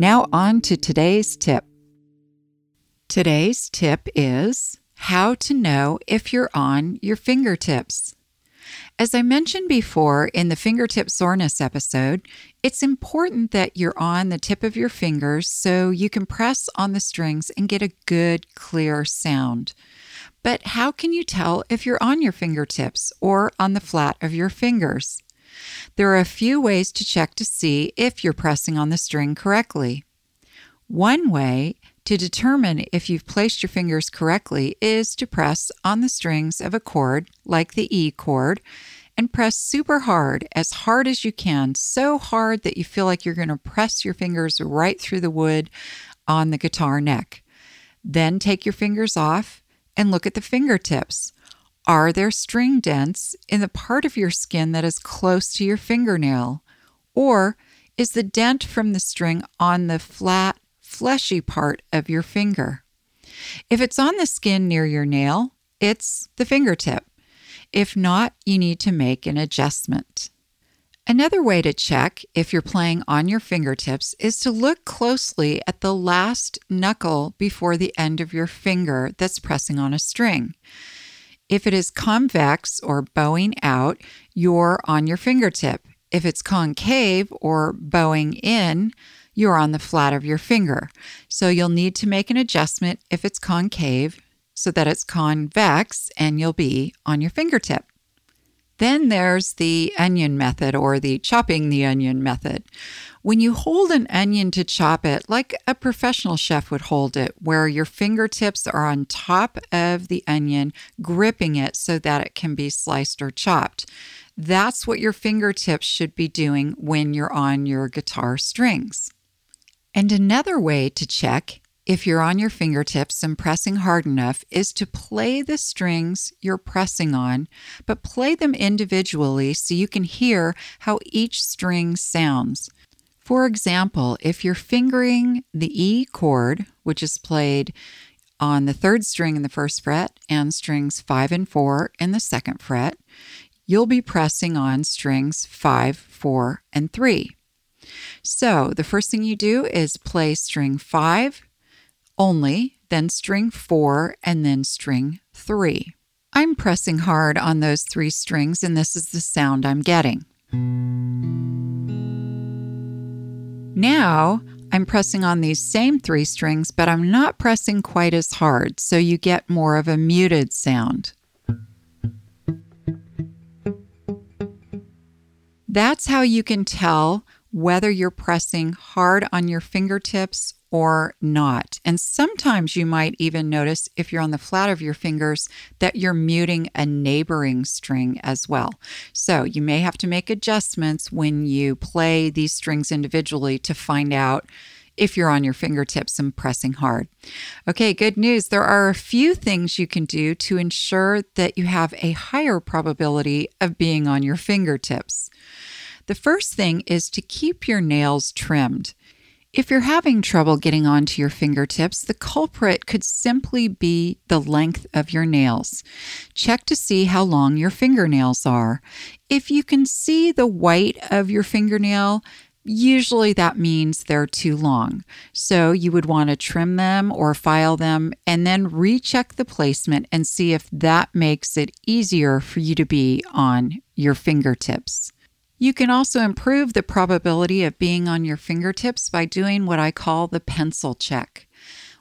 Now, on to today's tip. Today's tip is how to know if you're on your fingertips. As I mentioned before in the fingertip soreness episode, it's important that you're on the tip of your fingers so you can press on the strings and get a good, clear sound. But how can you tell if you're on your fingertips or on the flat of your fingers? There are a few ways to check to see if you're pressing on the string correctly. One way to determine if you've placed your fingers correctly is to press on the strings of a chord, like the E chord, and press super hard, as hard as you can, so hard that you feel like you're going to press your fingers right through the wood on the guitar neck. Then take your fingers off and look at the fingertips. Are there string dents in the part of your skin that is close to your fingernail? Or is the dent from the string on the flat, fleshy part of your finger? If it's on the skin near your nail, it's the fingertip. If not, you need to make an adjustment. Another way to check if you're playing on your fingertips is to look closely at the last knuckle before the end of your finger that's pressing on a string. If it is convex or bowing out, you're on your fingertip. If it's concave or bowing in, you're on the flat of your finger. So you'll need to make an adjustment if it's concave so that it's convex and you'll be on your fingertip. Then there's the onion method or the chopping the onion method. When you hold an onion to chop it, like a professional chef would hold it, where your fingertips are on top of the onion, gripping it so that it can be sliced or chopped. That's what your fingertips should be doing when you're on your guitar strings. And another way to check if you're on your fingertips and pressing hard enough, is to play the strings you're pressing on, but play them individually so you can hear how each string sounds. For example, if you're fingering the E chord, which is played on the third string in the first fret and strings five and four in the second fret, you'll be pressing on strings five, four, and three. So the first thing you do is play string five, only, then string four, and then string three. I'm pressing hard on those three strings, and this is the sound I'm getting. Now, I'm pressing on these same three strings, but I'm not pressing quite as hard, so you get more of a muted sound. That's how you can tell whether you're pressing hard on your fingertips or not. And sometimes you might even notice if you're on the flat of your fingers that you're muting a neighboring string as well. So you may have to make adjustments when you play these strings individually to find out if you're on your fingertips and pressing hard. Okay, good news. There are a few things you can do to ensure that you have a higher probability of being on your fingertips. The first thing is to keep your nails trimmed. If you're having trouble getting onto your fingertips, the culprit could simply be the length of your nails. Check to see how long your fingernails are. If you can see the white of your fingernail, usually that means they're too long. So you would want to trim them or file them and then recheck the placement and see if that makes it easier for you to be on your fingertips. You can also improve the probability of being on your fingertips by doing what I call the pencil check.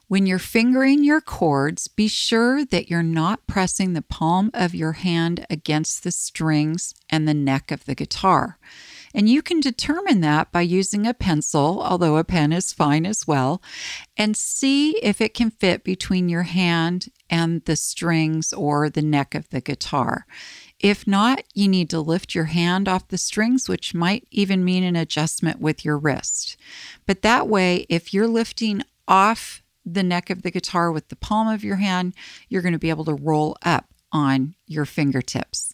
When you're fingering your chords, be sure that you're not pressing the palm of your hand against the strings and the neck of the guitar. And you can determine that by using a pencil, although a pen is fine as well, and see if it can fit between your hand and the strings or the neck of the guitar. If not, you need to lift your hand off the strings, which might even mean an adjustment with your wrist. But that way, if you're lifting off the neck of the guitar with the palm of your hand, you're going to be able to roll up on your fingertips.